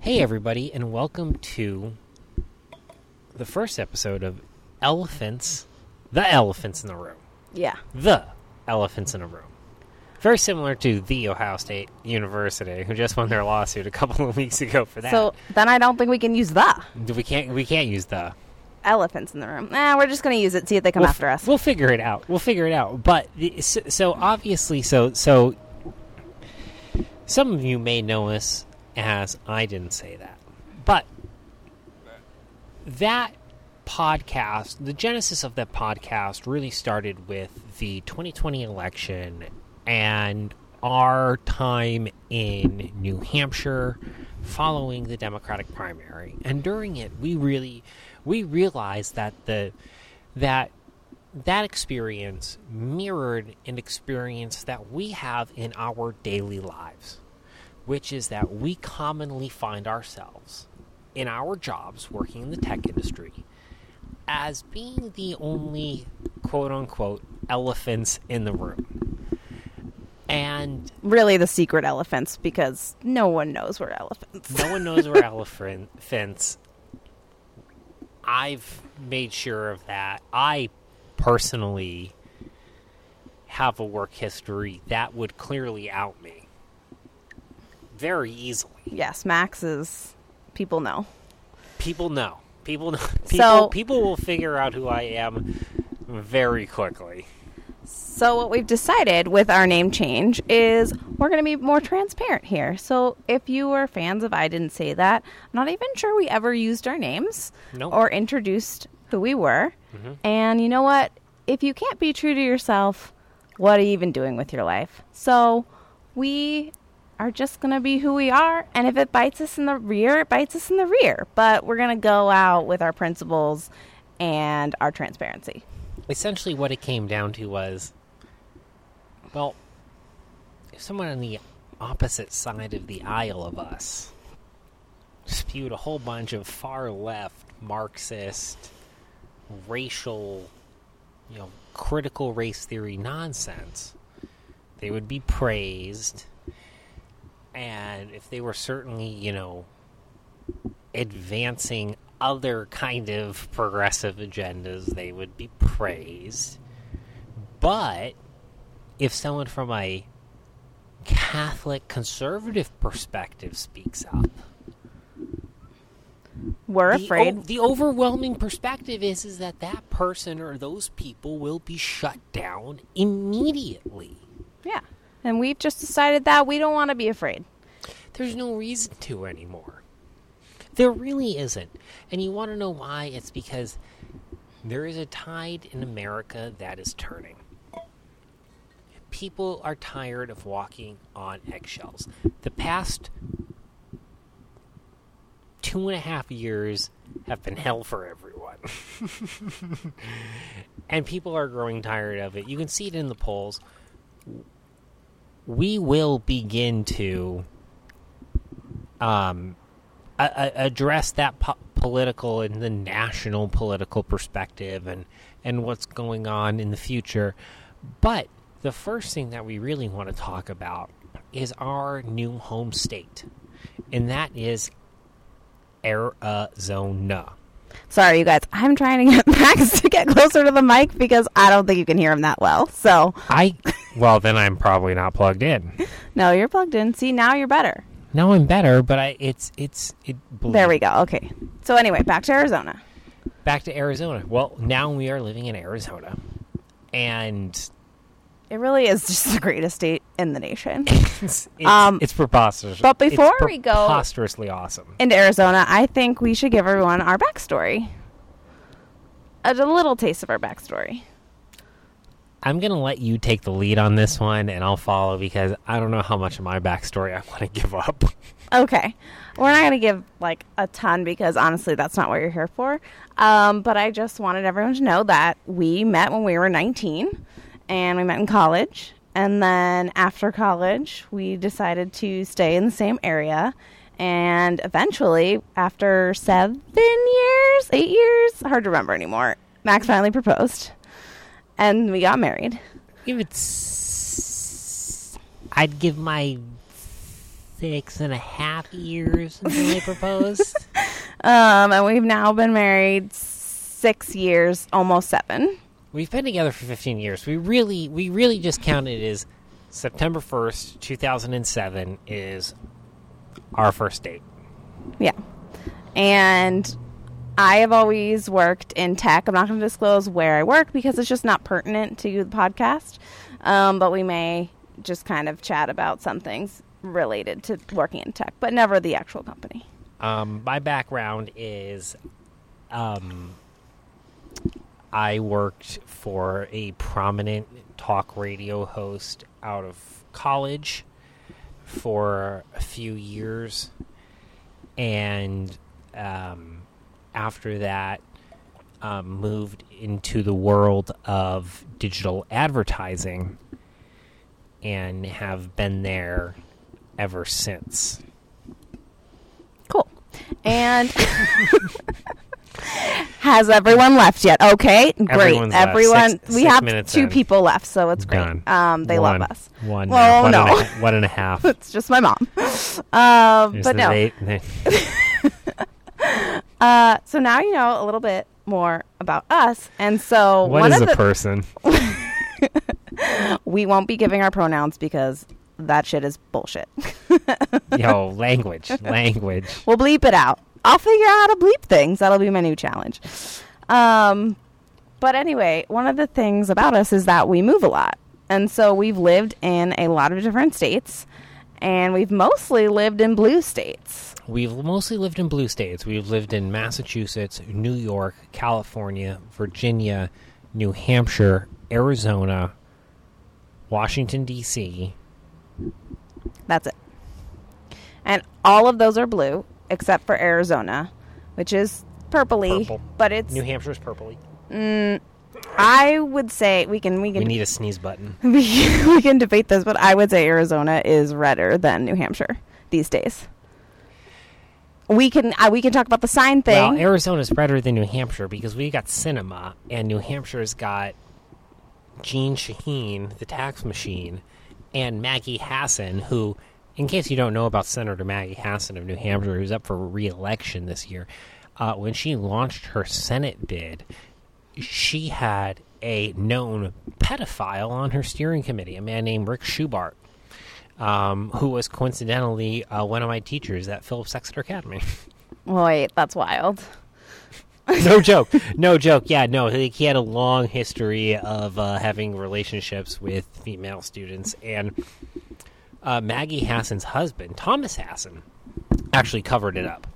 Hey, everybody, and welcome to the first episode of Elephants, the Elephants in the Room. Yeah. The Elephants in a Room. Very similar to the Ohio State University, who just won their lawsuit a couple of weeks ago for that. So then I don't think we can use the we can't we can't use the. elephants in the room. Nah, we're just going to use it. See if they come we'll, after us. We'll figure it out. We'll figure it out. But the, so, so obviously, so so some of you may know us as I didn't say that, but that podcast, the genesis of that podcast, really started with the 2020 election and our time in New Hampshire following the Democratic primary. And during it, we really we realized that the that that experience mirrored an experience that we have in our daily lives, which is that we commonly find ourselves in our jobs working in the tech industry as being the only quote unquote elephants in the room. And really the secret elephants because no one knows we're elephants. no one knows we're elephants. I've made sure of that. I personally have a work history that would clearly out me very easily. yes, Max is. People know. People know. People know. People, So- people will figure out who I am very quickly. So what we've decided with our name change is we're going to be more transparent here. So if you were fans of I didn't say that, I'm not even sure we ever used our names Nope. or introduced who we were. Mhm. And you know what? If you can't be true to yourself, what are you even doing with your life? So we are just going to be who we are. And if it bites us in the rear, it bites us in the rear. But we're going to go out with our principles and our transparency. essentially what it came down to was well if someone on the opposite side of the aisle of us spewed a whole bunch of far left marxist racial you know critical race theory nonsense they would be praised and if they were certainly you know advancing other kind of progressive agendas, they would be praised. But if someone from a Catholic conservative perspective speaks up, We're the, o- afraid. the overwhelming perspective is is that that person or those people will be shut down immediately. And we've just decided that we don't want to be afraid. There's no reason to anymore. There really isn't. And you want to know why? It's because there is a tide in America that is turning. People are tired of walking on eggshells. The past two and a half years have been hell for everyone. and people are growing tired of it. You can see it in the polls. We will begin to um, a- a- address that po- political and the national political perspective and and what's going on in the future. But the first thing that we really want to talk about is our new home state, and that is Arizona. Sorry, you guys. I'm trying to get Max to get closer to the mic because I don't think you can hear him that well. So, I well, then I'm probably not plugged in. no, you're plugged in. See, now you're better. Now I'm better, but I it's it's it. There we go. Okay. So, anyway, back to Arizona. Back to Arizona. Well, now we are living in Arizona, and It really is just the greatest state in the nation. it's, it's, Um, it's preposterous. but It's before we go- preposterously awesome. Into Arizona, I think we should give everyone our backstory. A, a little taste of our backstory. I'm gonna let you take the lead on this one, and I'll follow because I don't know how much of my backstory I want to give up. Okay. We're not going to give like a ton because honestly, that's not what you're here for. Um, but I just wanted everyone to know that we met when we were 19 and we met in college. And then after college, we decided to stay in the same area. And eventually, after seven years, eight years, hard to remember anymore, Max finally proposed. And we got married. Give it. s- I'd give my six and a half years until they proposed. Um, and we've now been married six years, almost seven. We've been together for 15 years. We really, we really just counted as September 1st, 2007 is our first date. Yeah. And I have always worked in tech. I'm not going to disclose where I work because it's just not pertinent to the podcast. Um, but we may just kind of chat about some things related to working in tech, but never the actual company. Um, my background is um, I worked for a prominent talk radio host out of college for a few years. And um, after that, um, moved into the world of digital advertising and have been there ever since. Cool. And has everyone left yet? Okay, great. Everyone's. Everyone, Six- we six have two in. people left, so it's great. Done. Um, they One- love us. One, Well, one and no. a- one and a half. It's just my mom. Um, but no. and then- Uh, so now you know a little bit more about us, and so What one is of a the person? we won't be giving our pronouns because that shit is bullshit. Yo, language, language. We'll bleep it out. I'll figure out how to bleep things. That'll be my new challenge. Um, but anyway, one of the things about us is that we move a lot. And so we've lived in a lot of different states, and we've mostly lived in blue states. We've mostly lived in blue states. We've lived in Massachusetts, New York, California, Virginia, New Hampshire, Arizona, Washington D.C. That's it. And all of those are blue, except for Arizona, which is purpley, Purple. but it's. New Hampshire's purpley. Mm, I would say we can we can We need a sneeze button. we, we can debate this, but I would say Arizona is redder than New Hampshire these days. We can uh, we can talk about the sign thing. Well, Arizona's redder than New Hampshire because we got Sinema, and New Hampshire's got Jeanne Shaheen, the tax machine, and Maggie Hassan, who, in case you don't know about Senator Maggie Hassan of New Hampshire, who's up for re-election this year, uh, when she launched her Senate bid, she had a known pedophile on her steering committee, a man named Rick Schubart. Um, who was coincidentally uh, one of my teachers at Phillips Exeter Academy. Wait, that's wild. no joke. No joke. Yeah, no. He, he had a long history of uh, having relationships with female students, and uh, Maggie Hassan's husband, Thomas Hassan, actually covered it up.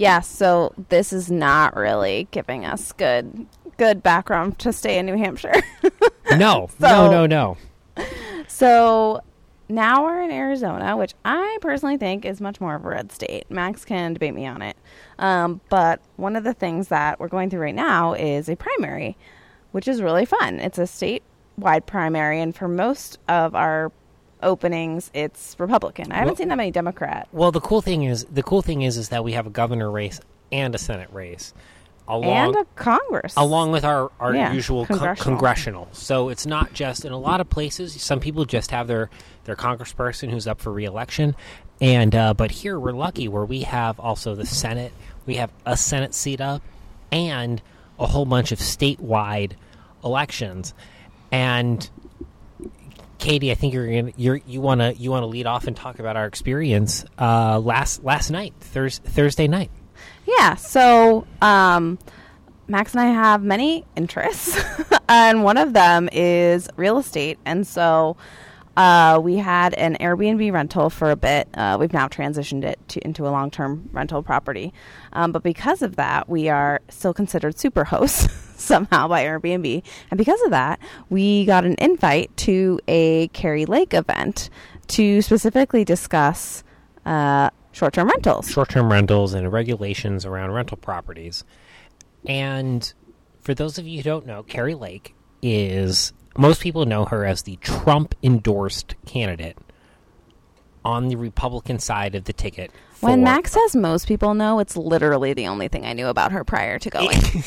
Yeah, so this is not really giving us good good background to stay in New Hampshire. No, So- no, no, no. so now we're in Arizona, which I personally think is much more of a red state. Max can debate me on it. Um, but one of the things that we're going through right now is a primary, which is really fun. It's a statewide primary, and for most of our openings, it's Republican. I haven't Well- seen that many Democrat. Well, the cool thing is, the cool thing is, is that we have a governor race and a Senate race, along and a Congress. along with our, our Yeah, usual co- congressional. congressional. So it's not just in a lot of places. Some people just have their their congressperson who's up for reelection, and uh, but here we're lucky where we have also the Senate. We have a Senate seat up, and a whole bunch of statewide elections. And Katie, I think you're gonna, you're you want to you want to lead off and talk about our experience uh, last last night, Thurs Thursday night. Yeah, so um, Max and I have many interests, and one of them is real estate. And so uh, we had an Airbnb rental for a bit. Uh, we've now transitioned it to, into a long term rental property. Um, but because of that, we are still considered super hosts somehow by Airbnb. And because of that, we got an invite to a Kari Lake event to specifically discuss uh, short term rentals. short-term rentals and regulations around rental properties. And for those of you who don't know, Kari Lake is most people know her as the Trump endorsed candidate on the Republican side of the ticket. When Max says most people know, it's literally the only thing I knew about her prior to going.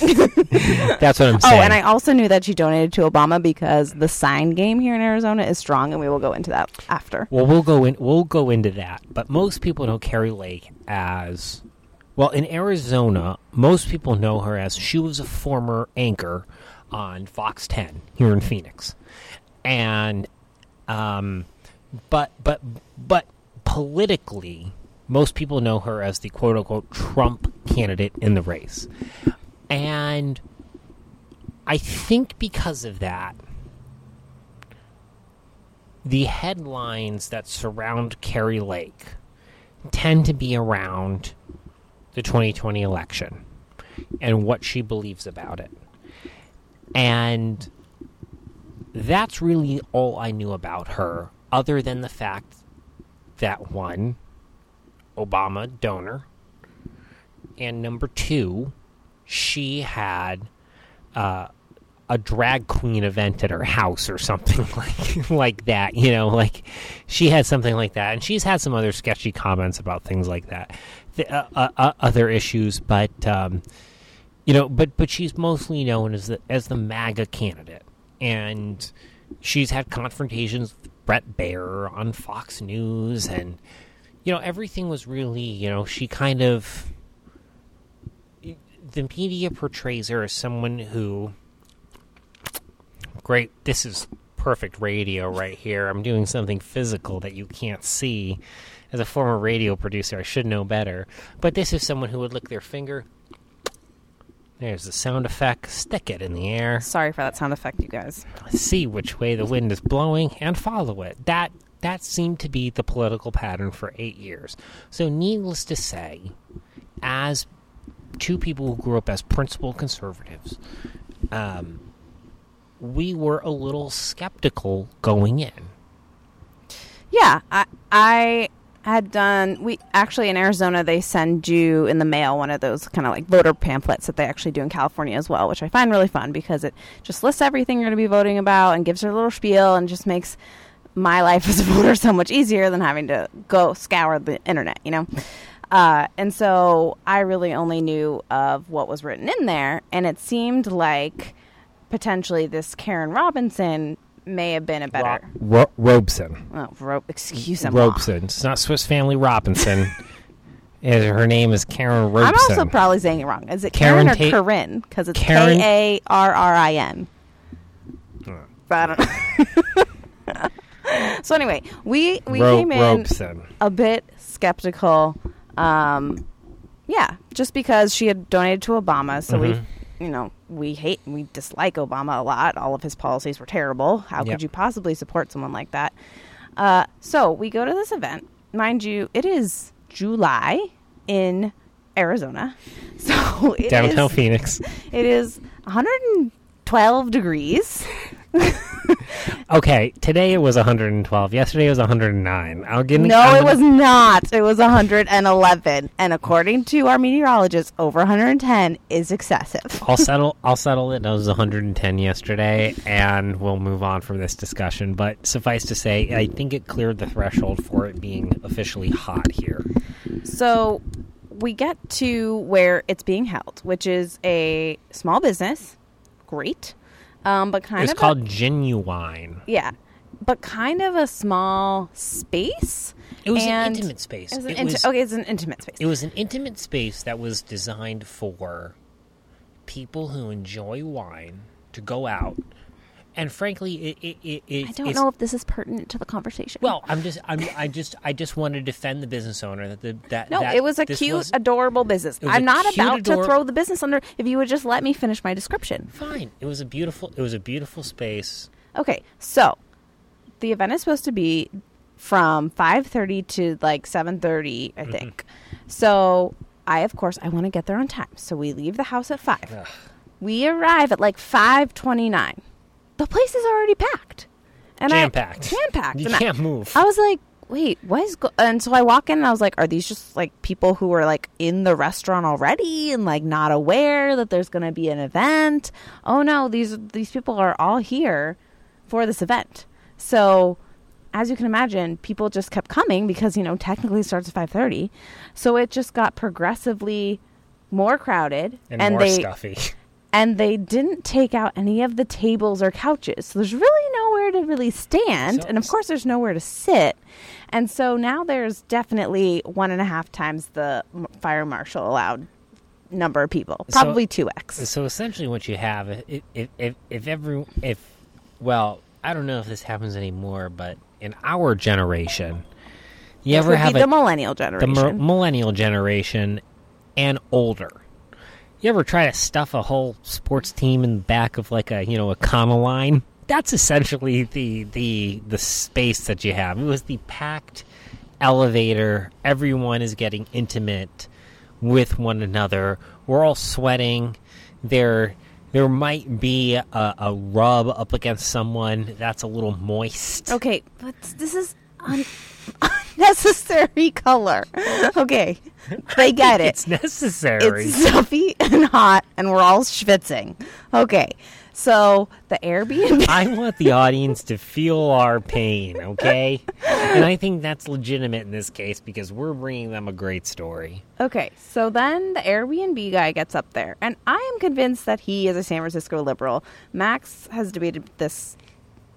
That's what I'm oh, saying. oh, and I also knew that she donated to Obama because the sign game here in Arizona is strong, and we will go into that after. Well, we'll go in. We'll go into that. But most people know Kari Lake as well in Arizona. Most people know her as she was a former anchor on Fox 10 here in Phoenix, and um, but but but politically, most people know her as the quote unquote Trump candidate in the race, and I think because of that the headlines that surround Kari Lake tend to be around the 2020 election and what she believes about it. And that's really all I knew about her, other than the fact that one, Obama donor, and number two, she had uh, a drag queen event at her house or something like like that. You know, like she had something like that, and she's had some other sketchy comments about things like that, the, uh, uh, uh, other issues. But um, you know, but but she's mostly known as the as the MAGA candidate, and she's had confrontations with Bret Baier on Fox News, and you know everything was really you know she kind of the media portrays her as someone who great this is perfect radio right here. I'm doing something physical that you can't see. As a former radio producer i should know better. But this is someone who would lick their finger there's the sound effect stick it in the air Sorry for that sound effect, you guys. see which way the wind is blowing and follow it. That that seemed to be the political pattern for eight years. So, needless to say, as two people who grew up as principal conservatives, um, we were a little skeptical going in. Yeah, I I had done. We actually in Arizona they send you in the mail one of those kind of like voter pamphlets that they actually do in California as well, which I find really fun because it just lists everything you're going to be voting about and gives her a little spiel and just makes my life as a voter so much easier than having to go scour the internet, you know. Uh, and so I really only knew of what was written in there, and it seemed like potentially this Karen Robinson may have been a better. Ro- Robeson. Oh, ro- excuse me. Robeson. It's not Swiss Family Robinson. Her name is Karen Robeson. I'm also probably saying it wrong. Is it Karen Karen, or Ta- Corinne? Because it's Karen- K A R R I N. I don't know. so anyway, we we Ro- came in Robeson. a bit skeptical. Um, yeah, just because she had donated to Obama, so we, Mhm. You know, we hate, we dislike Obama a lot. All of his policies were terrible. How Yep. could you possibly support someone like that? Uh, so we go to this event. Mind you, it is July in Arizona, so it Downtown is- Phoenix. It is 112 degrees. Okay, today it was 112. Yesterday it was 109. I'll give No, I'm it gonna- was not. It was 111, and according to our meteorologist, over 110 is excessive. I'll settle. I'll settle it. It was 110 yesterday, and we'll move on from this discussion. But suffice to say, I think it cleared the threshold for it being officially hot here. So we get to where it's being held, which is a small business. Great. Um, but kind It's of called a, Genuine. yeah, but kind of a small space. It was And an intimate space. It was an It inti- was- okay, it's an intimate space. It was an intimate space that was designed for people who enjoy wine to go out, and frankly, it, it, it, it I don't know if this is pertinent to the conversation. Well, I'm just, I'm, I just, I just want to defend the business owner that the that No, that it was a cute, was- adorable business. it was a I'm not cute, about to throw the business under. If you would just let me finish my description. fine. It was a beautiful, it was a beautiful space. Okay, so the event is supposed to be from 5:30 to like 7:30, I mm-hmm. think. So I, of course, I want to get there on time. So we leave the house at five. Ugh. We arrive at like 5:29. The place is already packed. And I- Jam packed. Jam packed. You And can't move. I was like, wait, what is go-? And so I walk in and I was like, are these just like people who are like in the restaurant already and like not aware that there's going to be an event? Oh no, these these people are all here for this event. So as you can imagine, people just kept coming because, you know, technically it starts at 5:30. So it just got progressively more crowded and, and more they stuffy. and they didn't take out any of the tables or couches. So there's really nowhere to really stand. So- and of course, there's nowhere to sit. And so now there's definitely one and a half times the fire marshal allowed number of people, probably 2x. So essentially, what you have, if if if, if every if well, I don't know if this happens anymore, but in our generation, you Which ever have a, the millennial the generation. mer- millennial generation and older. You ever try to stuff a whole sports team in the back of like a you know a comma line? That's essentially the the the space that you have. It was the packed elevator. Everyone is getting intimate with one another. We're all sweating. There there might be a, a rub up against someone that's a little moist. okay, but this is unnecessary color. Okay, they get it. It's necessary. It's stuffy and hot, and we're all schwitzing. Okay, so the Airbnb. I want the audience to feel our pain, okay? And I think that's legitimate in this case because we're bringing them a great story. Okay, so then the Airbnb guy gets up there, and I am convinced that he is a San Francisco liberal. Max has debated this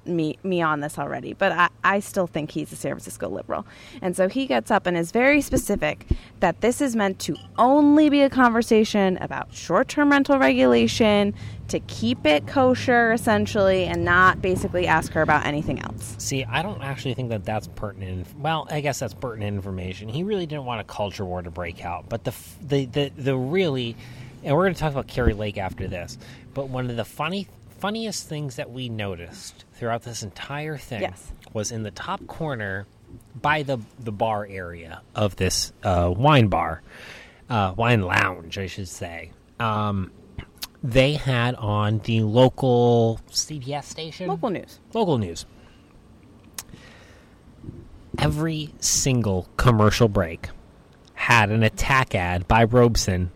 me me on this already, but I, I still think he's a San Francisco liberal. And so he gets up and is very specific that this is meant to only be a conversation about short term rental regulation, to keep it kosher essentially, and not basically ask her about anything else. See, I don't actually think that that's pertinent. Well, I guess that's pertinent information. He really didn't want a culture war to break out, but the the the, the really, and we're going to talk about Kari Lake after this. But one of the funny funniest things that we noticed throughout this entire thing Yes. was in the top corner by the the bar area of this uh, wine bar, uh, wine lounge, I should say. Um, they had on the local CBS station Local news. local news. Every single commercial break had an attack ad by Robeson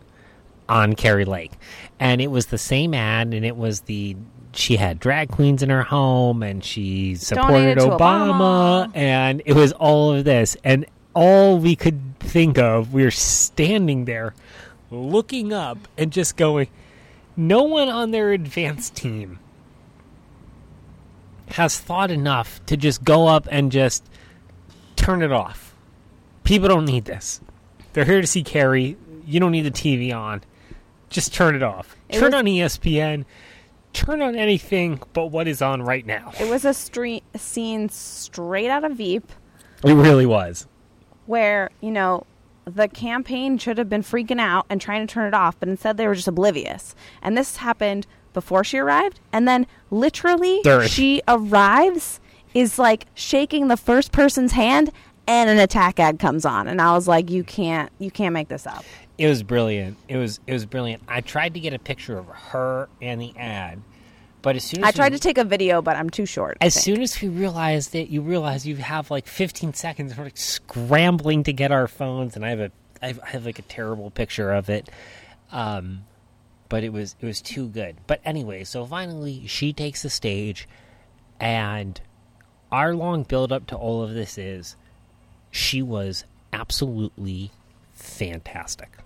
on Kari Lake. And it was the same ad, and it was the. She had drag queens in her home, and she supported Obama, Obama. and it was all of this. And all we could think of, we were standing there looking up and just going, no one on their advance team has thought enough to just go up and just turn it off. People don't need this. They're here to see Kari. You don't need the TV on. Just turn it off. It turn was- on ESPN. Turn on anything but what is on right now. It was a scene straight out of Veep. It really was. where you know the campaign should have been freaking out and trying to turn it off but instead they were just oblivious and this happened before she arrived and then literally she arrives is like shaking the first person's hand and an attack ad comes on and i was like you can't you can't make this up It was brilliant. It was it was brilliant. I tried to get a picture of her and the ad, but as soon as i tried we- to take a video but i'm too short as soon as we realized it, you realize you have like 15 seconds. We're like scrambling to get our phones, and I have a I have, I have like a terrible picture of it. Um, but it was it was too good. But anyway, so finally she takes the stage, and our long build up to all of this is she was absolutely fantastic.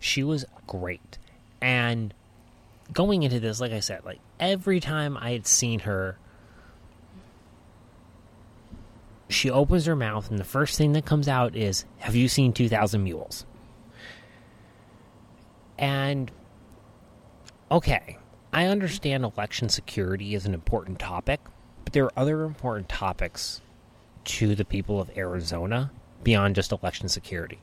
She was great, and going into this, like I said, like every time I had seen her, she opens her mouth, and the first thing that comes out is, Have you seen 2,000 Mules? And, okay, I understand election security is an important topic, but there are other important topics to the people of Arizona beyond just election security.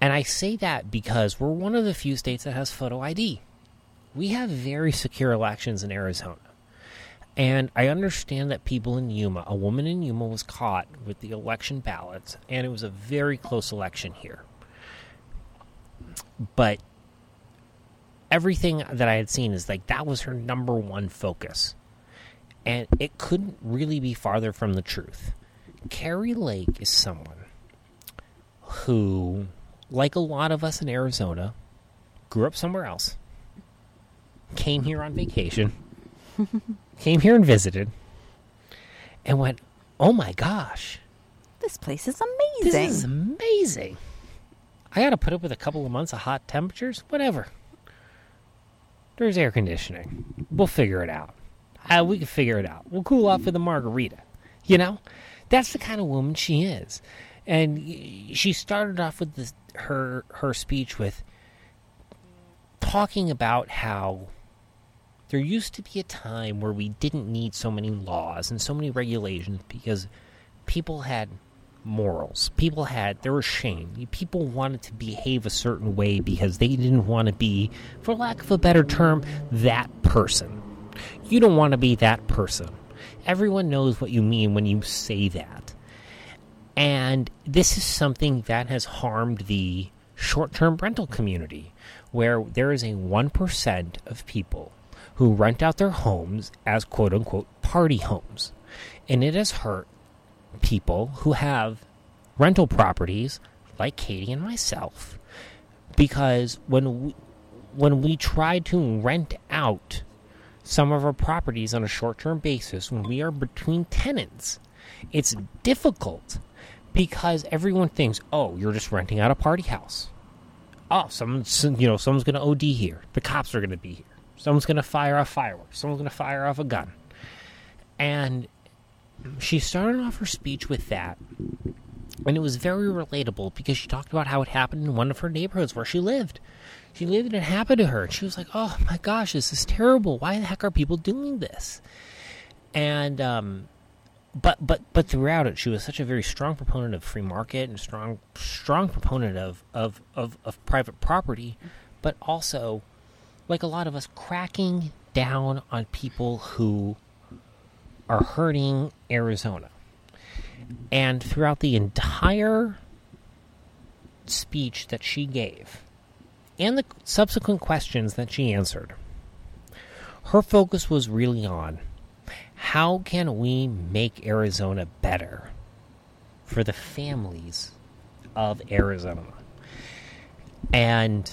And I say that because we're one of the few states that has photo ID. We have very secure elections in Arizona. And I understand that people in Yuma, a woman in Yuma was caught with the election ballots, and it was a very close election here. But everything that I had seen is like that was her number one focus. And it couldn't really be farther from the truth. Kari Lake is someone who, like a lot of us in Arizona, grew up somewhere else, came here on vacation, came here and visited, and went, oh my gosh, This place is amazing. this is amazing. I got to put up with a couple of months of hot temperatures. Whatever. There's air conditioning. We'll figure it out. Uh, we can figure it out. We'll cool off with a margarita. You know, that's the kind of woman she is. And she started off with this, her her speech with talking about how there used to be a time where we didn't need so many laws and so many regulations because people had morals. People had there was shame. People wanted to behave a certain way because they didn't want to be, for lack of a better term, that person. You don't want to be that person. Everyone knows what you mean when you say that. And this is something that has harmed the short term rental community, where there is a 1% of people who rent out their homes as quote unquote party homes. And it has hurt people who have rental properties like Katie and myself because when we, when we try to rent out some of our properties on a short-term basis when we are between tenants. It's difficult because everyone thinks oh you're just renting out a party house. Oh someone's you know someone's going to OD here. The cops are going to be here. Someone's going to fire off fireworks someone's going to fire off a gun. And she started off her speech with that. And it was very relatable because she talked about how it happened in one of her neighborhoods where she lived. She lived and it happened to her. She was like, oh my gosh, this is terrible. Why the heck are people doing this? And, um, but, but, but throughout it, she was such a very strong proponent of free market and strong, strong proponent of, of, of, of private property, but also, like a lot of us, cracking down on people who are hurting Arizona. And throughout the entire speech that she gave and the subsequent questions that she answered, her focus was really on how can we make Arizona better for the families of Arizona. And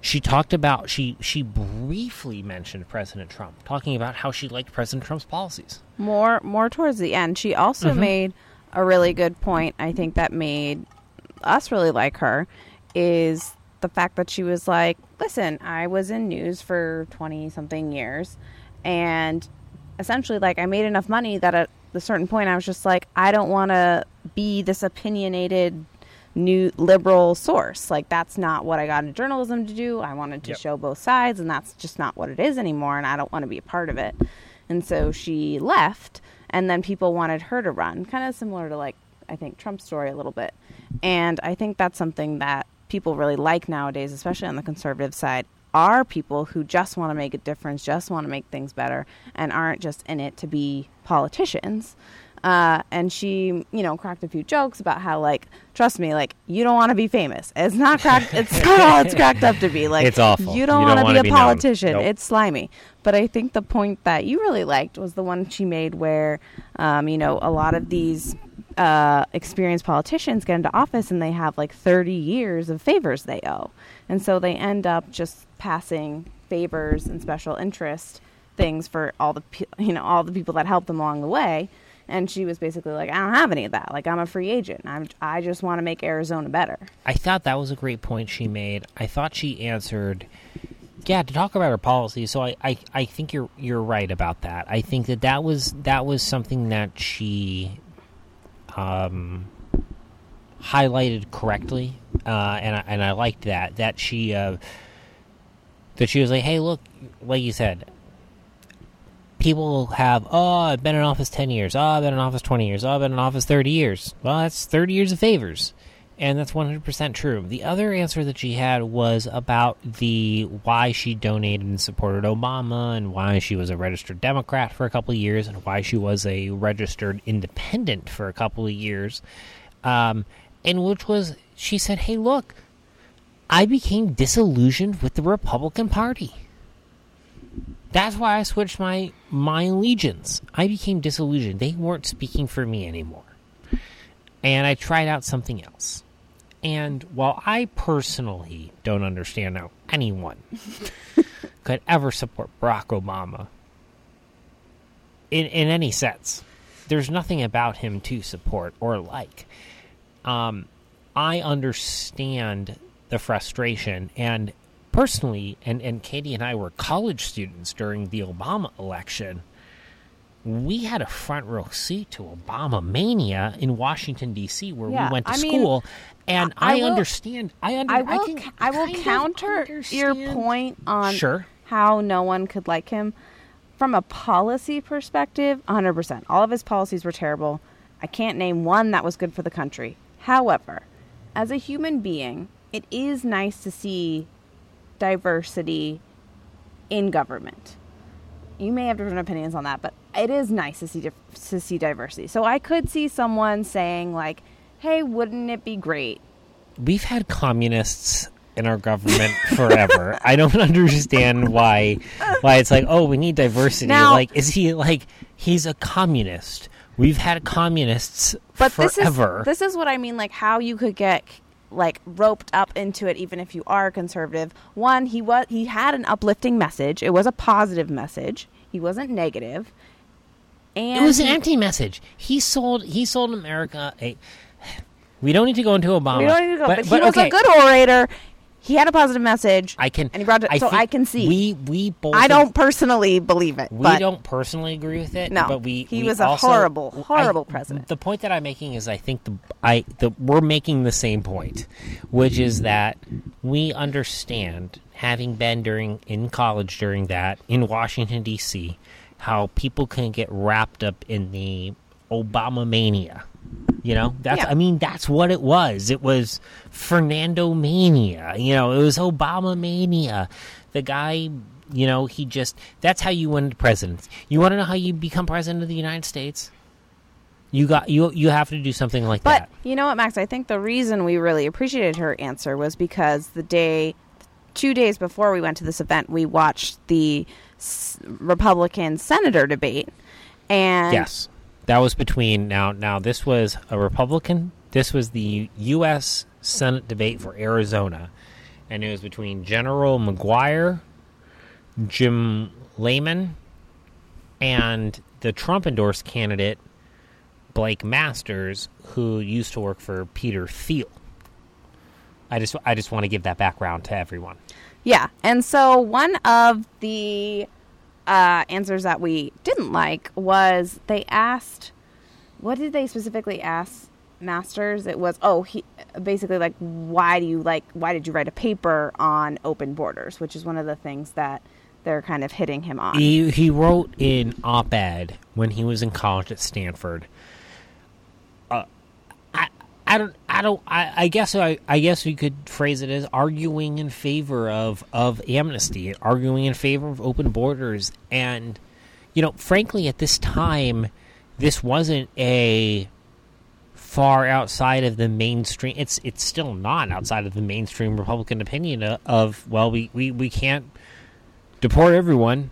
she talked about she she briefly mentioned President Trump, talking about how she liked President Trump's policies. more more towards the end she also Mhm. made a really good point i think that made us really like her is the fact that she was like listen i was in news for 20 something years and essentially like i made enough money that at a certain point i was just like i don't want to be this opinionated new liberal source like that's not what i got into journalism to do i wanted to Yep. show both sides and that's just not what it is anymore and i don't want to be a part of it and so she left, and then people wanted her to run, kind of similar to like I think Trump's story a little bit. And I think that's something that people really like nowadays, especially on the conservative side, are people who just want to make a difference, just want to make things better, and aren't just in it to be politicians. Uh, and she, you know, cracked a few jokes about how, like, trust me, like, you don't want to be famous. It's not cracked. It's not all it's cracked up to be. Like, It's awful. You don't want to be a be politician. Nope. It's slimy. But I think the point that you really liked was the one she made where, um, you know, a lot of these uh, experienced politicians get into office and they have like 30 years of favors they owe. And so they end up just passing favors and special interest things for all the, pe- you know, all the people that helped them along the way. And she was basically like, I don't have any of that. Like, I'm a free agent. I'm, I just want to make Arizona better. I thought that was a great point she made. I thought she answered, yeah, to talk about her policy. So I, I, I think you're you're right about that. I think that that was that was something that she um, highlighted correctly, uh, and I, and I liked that that she uh, that she was like, hey, look, like you said. People have, oh, I've been in office 10 years. Oh, I've been in office 20 years. Oh, I've been in office 30 years. Well, that's 30 years of favors and that's 100% true. The other answer that she had was about the why she donated and supported Obama and why she was a registered Democrat for a couple of years and why she was a registered independent for a couple of years. Um, and which was she said, "Hey, look, I became disillusioned with the Republican Party." That's why I switched my my allegiance. I became disillusioned. They weren't speaking for me anymore. And I tried out something else. And while I personally don't understand how anyone could ever support Barack Obama in in any sense, there's nothing about him to support or like. Um, I understand the frustration, and personally, and and Katie and I were college students during the Obama election. We had a front row seat to Obama mania in Washington D.C., where Yeah, we went to I mean, school, and I I, will- understand. I, under, I will. can I will counter your point on Sure. how no one could like him from a policy perspective. 100. percent All of his policies were terrible. I can't name one that was good for the country. However, as a human being, it is nice to see diversity in government. You may have different opinions on that, but it is nice to see dif- to see diversity. So I could see someone saying like, "Hey, wouldn't it be great we've had communists in our government forever. I don't understand why why it's like, oh, we need diversity. Now- like, is he like he's a communist? We've had communists but forever. this is this is what I mean. Like how you could get like roped up into it, even if you are conservative. One, he was he had an uplifting message. It was a positive message. He wasn't negative. And it was an empty message. He sold he sold America a. We don't need to go into Obama. We don't need to go, but, but, he but was okay, a good orator. He had a positive message. I can and he brought it. so I can see. We we both I don't personally believe it. We don't personally agree with it. No, but we he we was a also- horrible, I- horrible president. The point that I'm making is, I think the I the we're making the same point, which is that we understand, having been during in college during that in Washington D.C., how people can get wrapped up in the Obama mania. You know, that's Yeah. I mean that's what it was. It was Fernando mania. You know, it was Obama mania. The guy, you know, he just that's how you win presidents. You want to know how you become president of the United States? You got you you have to do something like But that. you know what, Max? I think the reason we really appreciated her answer was because the day, two days before we went to this event, we watched the s- Republican senator debate, and Yes. That was between now now this was a Republican. This was the US Senate debate for Arizona. And it was between General McGuire, Jim Lamon, and the Trump endorsed candidate Blake Masters, who used to work for Peter Thiel. I just I just want to give that background to everyone. yeah, and so one of the uh, answers that we didn't like was they asked, what did they specifically ask Masters? It was oh he basically like why do you like why did you write a paper on open borders, which is one of the things that they're kind of hitting him on. He he wrote an op-ed when he was in college at Stanford. I I don't I don't I, I guess I I guess we could phrase it as arguing in favor of of amnesty, arguing in favor of open borders, and you know, frankly, at this time, this wasn't a far outside of the mainstream. It's it's still not outside of the mainstream Republican opinion of, of well, we, we, we can't deport everyone.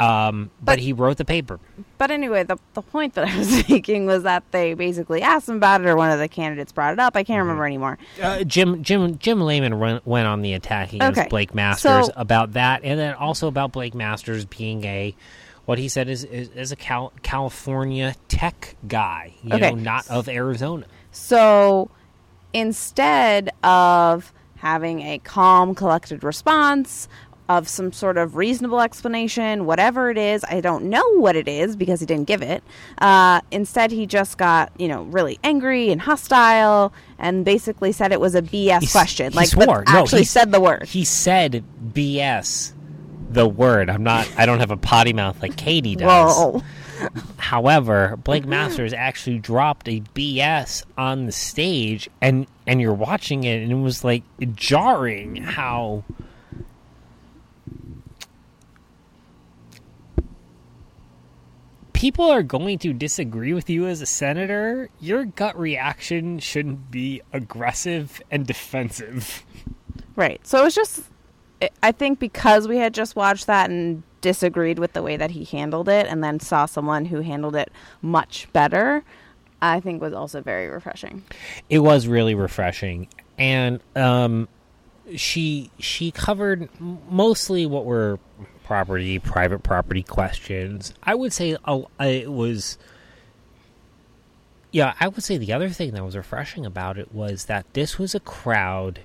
Um, but, But- he wrote the paper. But anyway, the the point that I was making was that they basically asked him about it, or one of the candidates brought it up. I can't remember anymore. Uh, Jim Jim Jim Lamon run, went on the attack against Okay. Blake Masters So- about that, and then also about Blake Masters being a what he said is is, is a Cal- California tech guy, you Okay. know, not of Arizona. So instead of having a calm, collected response of some sort of reasonable explanation, whatever it is, I don't know what it is because he didn't give it. Uh, instead, he just got you know really angry and hostile, and basically said it was a BS He question. he like, swore. No, actually he- said the word. He said BS, the word. I'm not. I don't have a potty mouth like Katie does. Whoa. However, Blake Masters actually dropped a BS on the stage, and and you're watching it, and it was like jarring how. People are going to disagree with you as a senator. Your gut reaction shouldn't be aggressive and defensive. Right. So it was just, I- I think because we had just watched that and disagreed with the way that he handled it, and then saw someone who handled it much better, I think was also very refreshing. it was really refreshing and um she she covered mostly what were property private property questions i would say it was yeah, I would say the other thing that was refreshing about it was that this was a crowd.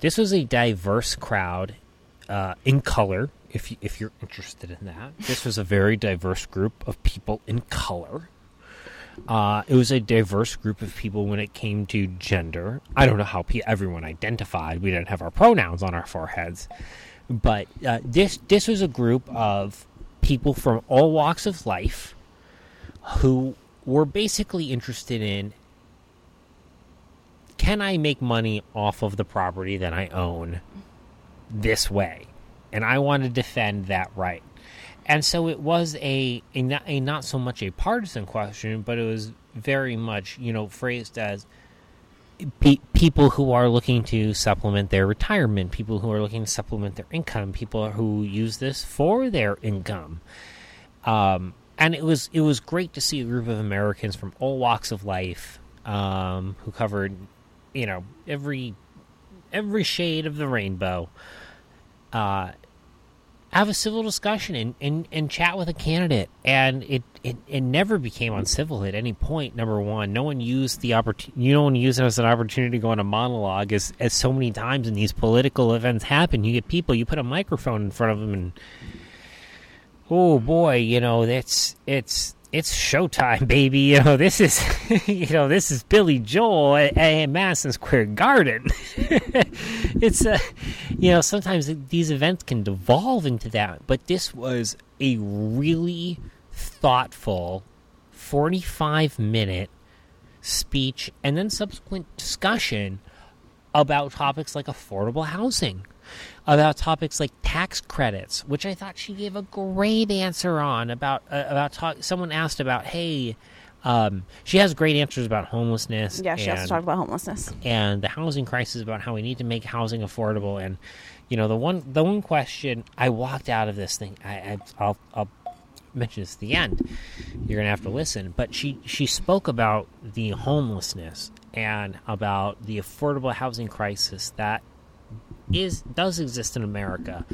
This was a diverse crowd uh, in color. If you, if you're interested in that, this was a very diverse group of people in color. Uh, it was a diverse group of people when it came to gender. I don't know how pe- everyone identified. We didn't have our pronouns on our foreheads, but uh, this this was a group of people from all walks of life who were basically interested in can I make money off of the property that I own this way? And I want to defend that right. And so it was a, a, a not so much a partisan question, but it was very much, you know, phrased as pe- people who are looking to supplement their retirement, people who are looking to supplement their income, people who use this for their income. Um, and it was it was great to see a group of Americans from all walks of life um, who covered, you know, every every shade of the rainbow. Uh, have a civil discussion and, and, and chat with a candidate. And it, it, it never became uncivil at any point. Number one, no one used the opportunity. You No one used it as an opportunity to go on a monologue, as as so many times in these political events happen. You get people, you put a microphone in front of them, and oh boy, you know that's it's it's showtime, baby. You know this is you know this is Billy Joel at, at Madison Square Garden. it's uh, you know sometimes these events can devolve into that, but this was a really thoughtful forty-five minute speech and then subsequent discussion about topics like affordable housing about topics like tax credits, which I thought she gave a great answer on. About uh, about talk. Someone asked about, hey, um, she has great answers about homelessness. Yeah, she and, also talked about homelessness and the housing crisis about how we need to make housing affordable. And you know, the one the one question I walked out of this thing, I, I I'll, I'll mention this at the end. You're gonna have to listen, but she she spoke about the homelessness and about the affordable housing crisis that is does exist in America,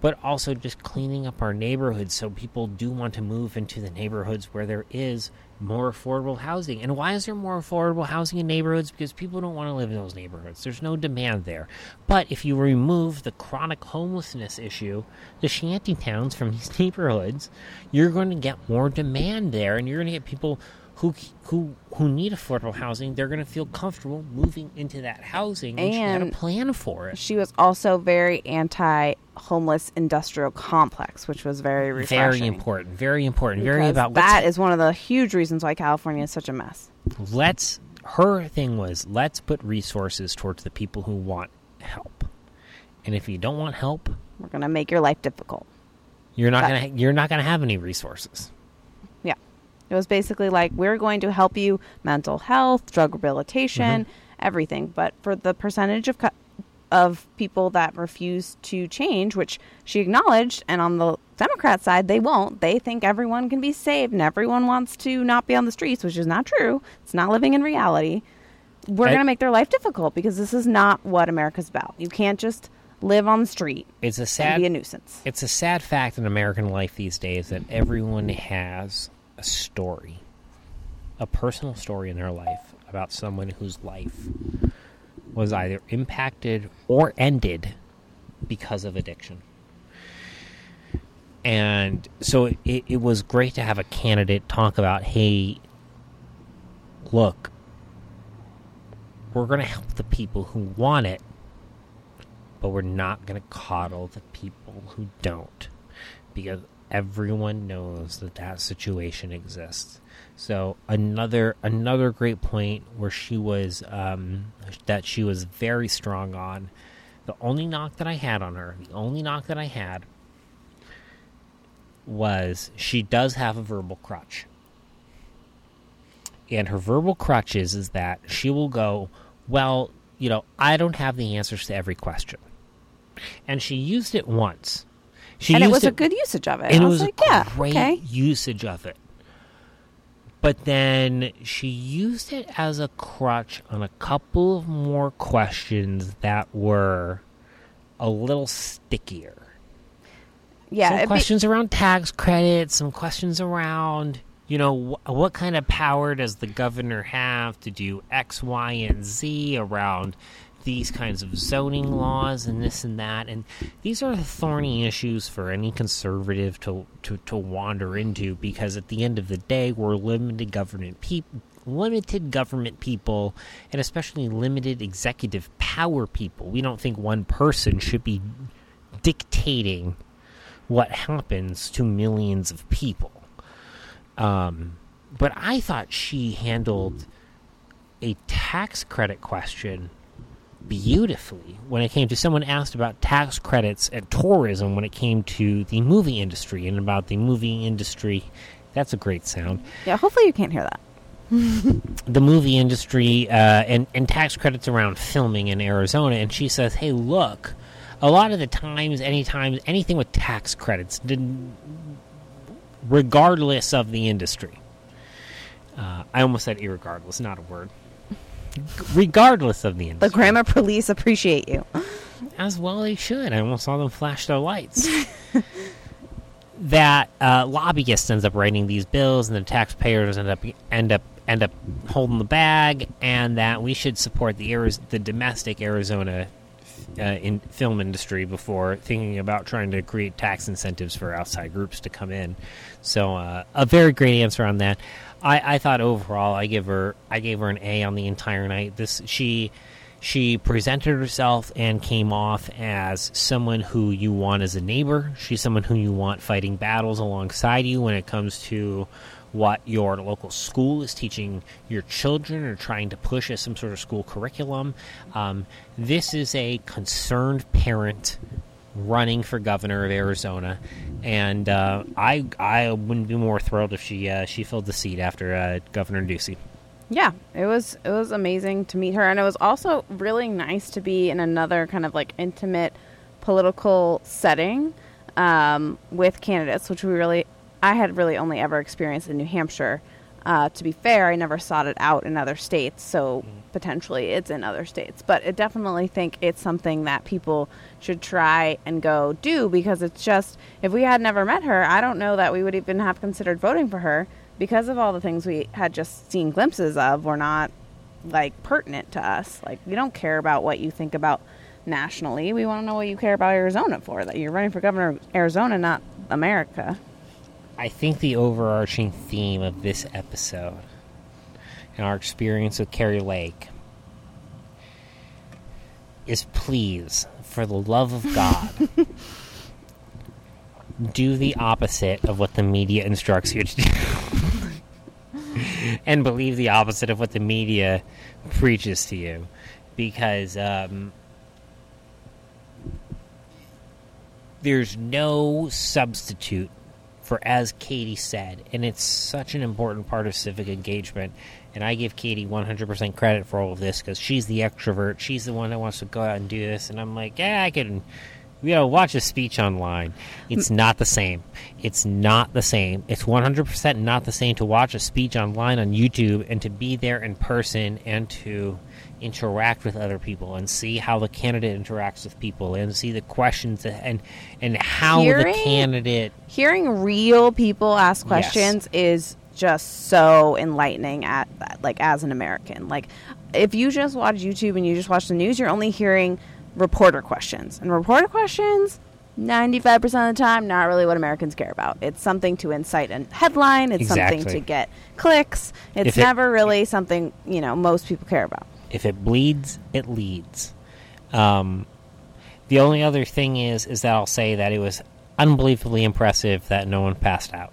but also just cleaning up our neighborhoods so people do want to move into the neighborhoods where there is more affordable housing. And why is there more affordable housing in neighborhoods? Because people don't want to live in those neighborhoods. There's no demand there. But if you remove the chronic homelessness issue, the shanty towns from these neighborhoods, you're going to get more demand there and you're going to get people who who who need affordable housing, they're going to feel comfortable moving into that housing. And, she had a And plan for it. she was also very anti homeless industrial complex, which was very refreshing. Very important. Very important. Very about that one of the huge reasons why California is such a mess. let's. Her thing was let's put resources towards the people who want help, and if you don't want help, We're gonna make your life difficult. you're not That- gonna you're not gonna have any resources. It was basically like we're going to help you mental health, drug rehabilitation, mm-hmm. everything. But for the percentage of of people that refuse to change, which she acknowledged, and on the Democrat side, they won't. They think everyone can be saved and everyone wants to not be on the streets, which is not true. It's not living in reality. We're going to make their life difficult because this is not what America's about. You can't just live on the street It's a and sad be a nuisance. it's a sad fact in American life these days that everyone has story, a personal story in their life about someone whose life was either impacted or ended because of addiction. And so it, it was great to have a candidate talk about hey, look, we're going to help the people who want it, but we're not going to coddle the people who don't because everyone knows that that situation exists. So another another great point where she was um, that she was very strong on the only knock that i had on her the only knock that i had was she does have a verbal crutch. And her verbal crutch is, is that she will go well you know i don't have the answers to every question. And she used it once she and it was a good usage of it. and I it was, was like, a yeah, great okay. usage of it. But then she used it as a crutch on a couple of more questions that were a little stickier. Yeah, some it'd be- questions around tax credits, some questions around you know, wh- what kind of power does the governor have to do X, Y, and Z around these kinds of zoning laws and this and that? And these are thorny issues for any conservative to, to, to wander into because at the end of the day, we're limited government people. Limited government people, and especially limited executive power people. We don't think one person should be dictating what happens to millions of people. Um, but I thought she handled a tax credit question beautifully when it came to someone asked about tax credits and tourism when it came to the movie industry and about the movie industry. That's a great sound. Yeah, hopefully you can't hear that. the movie industry uh, and, and tax credits around filming in Arizona. And she says, hey, look, a lot of the times, anytime, anything with tax credits, didn't, regardless of the industry. Uh, I almost said irregardless, not a word. Regardless of the industry. The grammar police appreciate you. As well they should. I almost saw them flash their lights. that uh, lobbyist ends up writing these bills, and the taxpayers end up end up end up holding the bag, and that we should support the Ariz- the domestic Arizona uh, in film industry before thinking about trying to create tax incentives for outside groups to come in. So uh, a very great answer on that. I, I thought overall I give her I gave her an A on the entire night. This she she presented herself and came off as someone who you want as a neighbor. She's someone who you want fighting battles alongside you when it comes to what your local school is teaching your children or trying to push as some sort of school curriculum. Um, this is a concerned parent running for governor of Arizona, and uh, I I wouldn't be more thrilled if she uh, she filled the seat after uh, Governor Ducey. Yeah, it was it was amazing to meet her, and it was also really nice to be in another kind of like intimate political setting um, with candidates, which we really I had really only ever experienced in New Hampshire. Uh, to be fair, I never sought it out in other states, so potentially it's in other states. But I definitely think it's something that people should try and go do because it's just, if we had never met her, I don't know that we would even have considered voting for her because of all the things we had just seen glimpses of were not like pertinent to us. Like, we don't care about what you think about nationally. We want to know what you care about Arizona for, that you're running for governor of Arizona, not America. I think the overarching theme of this episode and our experience with Kari Lake is please, for the love of God, do the opposite of what the media instructs you to do. and believe the opposite of what the media preaches to you. Because um, there's no substitute for as Katie said, and it's such an important part of civic engagement. And I give Katie 100% credit for all of this because she's the extrovert. She's the one that wants to go out and do this. And I'm like, yeah, I can, you know, watch a speech online. It's mm. not the same. It's not the same. It's 100% not the same to watch a speech online on YouTube and to be there in person and to interact with other people and see how the candidate interacts with people and see the questions and and how Hearing- the candidate Hearing real people ask questions is just so enlightening at like as an American. Like if you just watch YouTube and you just watch the news, you're only hearing reporter questions. And reporter questions 95% of the time not really what Americans care about. It's something to incite a headline, it's something to get clicks. It's If it- never really something, you know, most people care about. If it bleeds, it leads. Um, the only other thing is, is that I'll say that it was unbelievably impressive that no one passed out.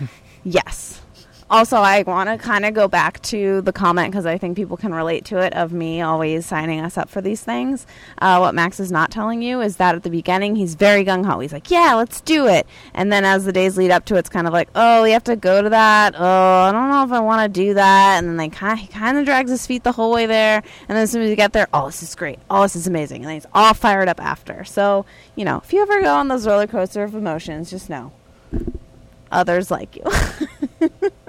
Yes. Also, I want to kind of go back to the comment because I think people can relate to it of me always signing us up for these things. Uh, what Max is not telling you is that at the beginning he's very gung ho. He's like, "Yeah, let's do it," and then as the days lead up to it, it's kind of like, "Oh, we have to go to that. Oh, I don't know if I want to do that." And then they kind he kind of drags his feet the whole way there, and then as soon as you get there, "Oh, this is great. Oh, this is amazing," and he's all fired up after. So you know, if you ever go on those roller coaster of emotions, just know others like you.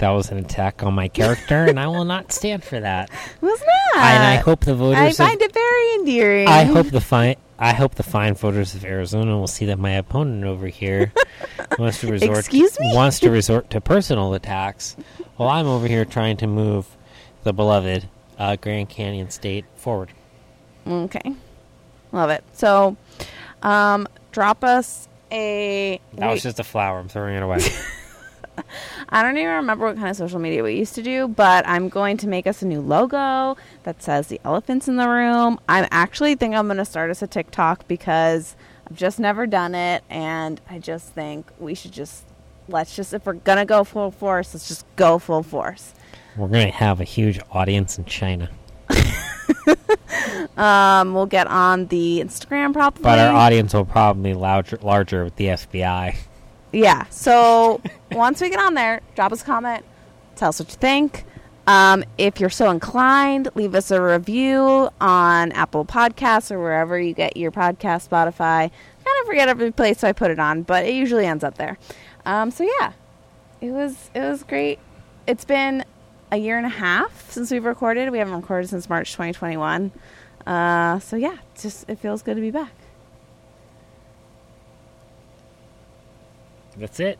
That was an attack on my character, and I will not stand for that. Who's not? and I hope the voters. I of- find it very endearing. I hope the fi- I hope the fine voters of Arizona will see that my opponent over here wants to resort Excuse me? wants to resort to personal attacks, while I'm over here trying to move the beloved uh, Grand Canyon State forward. Okay. Love it. So, um, drop us a. That was just a flower. I'm throwing it away. I don't even remember what kind of social media we used to do, but I'm going to make us a new logo that says the elephants in the room. I'm actually think I'm going to start us a TikTok because I've just never done it, and I just think we should just let's just if we're gonna go full force, let's just go full force. We're gonna have a huge audience in China, Um, we'll get on the Instagram probably. but our audience will probably be larger, larger with the FBI. Yeah. So once we get on there, drop us a comment, tell us what you think. Um, if you're so inclined, leave us a review on Apple Podcasts or wherever you get your podcast, Spotify. Kind of forget every place I put it on, but it usually ends up there. Um, so yeah, it was it was great. It's been a year and a half since we've recorded. We haven't recorded since March 2021. Uh, so yeah, just it feels good to be back. That's it.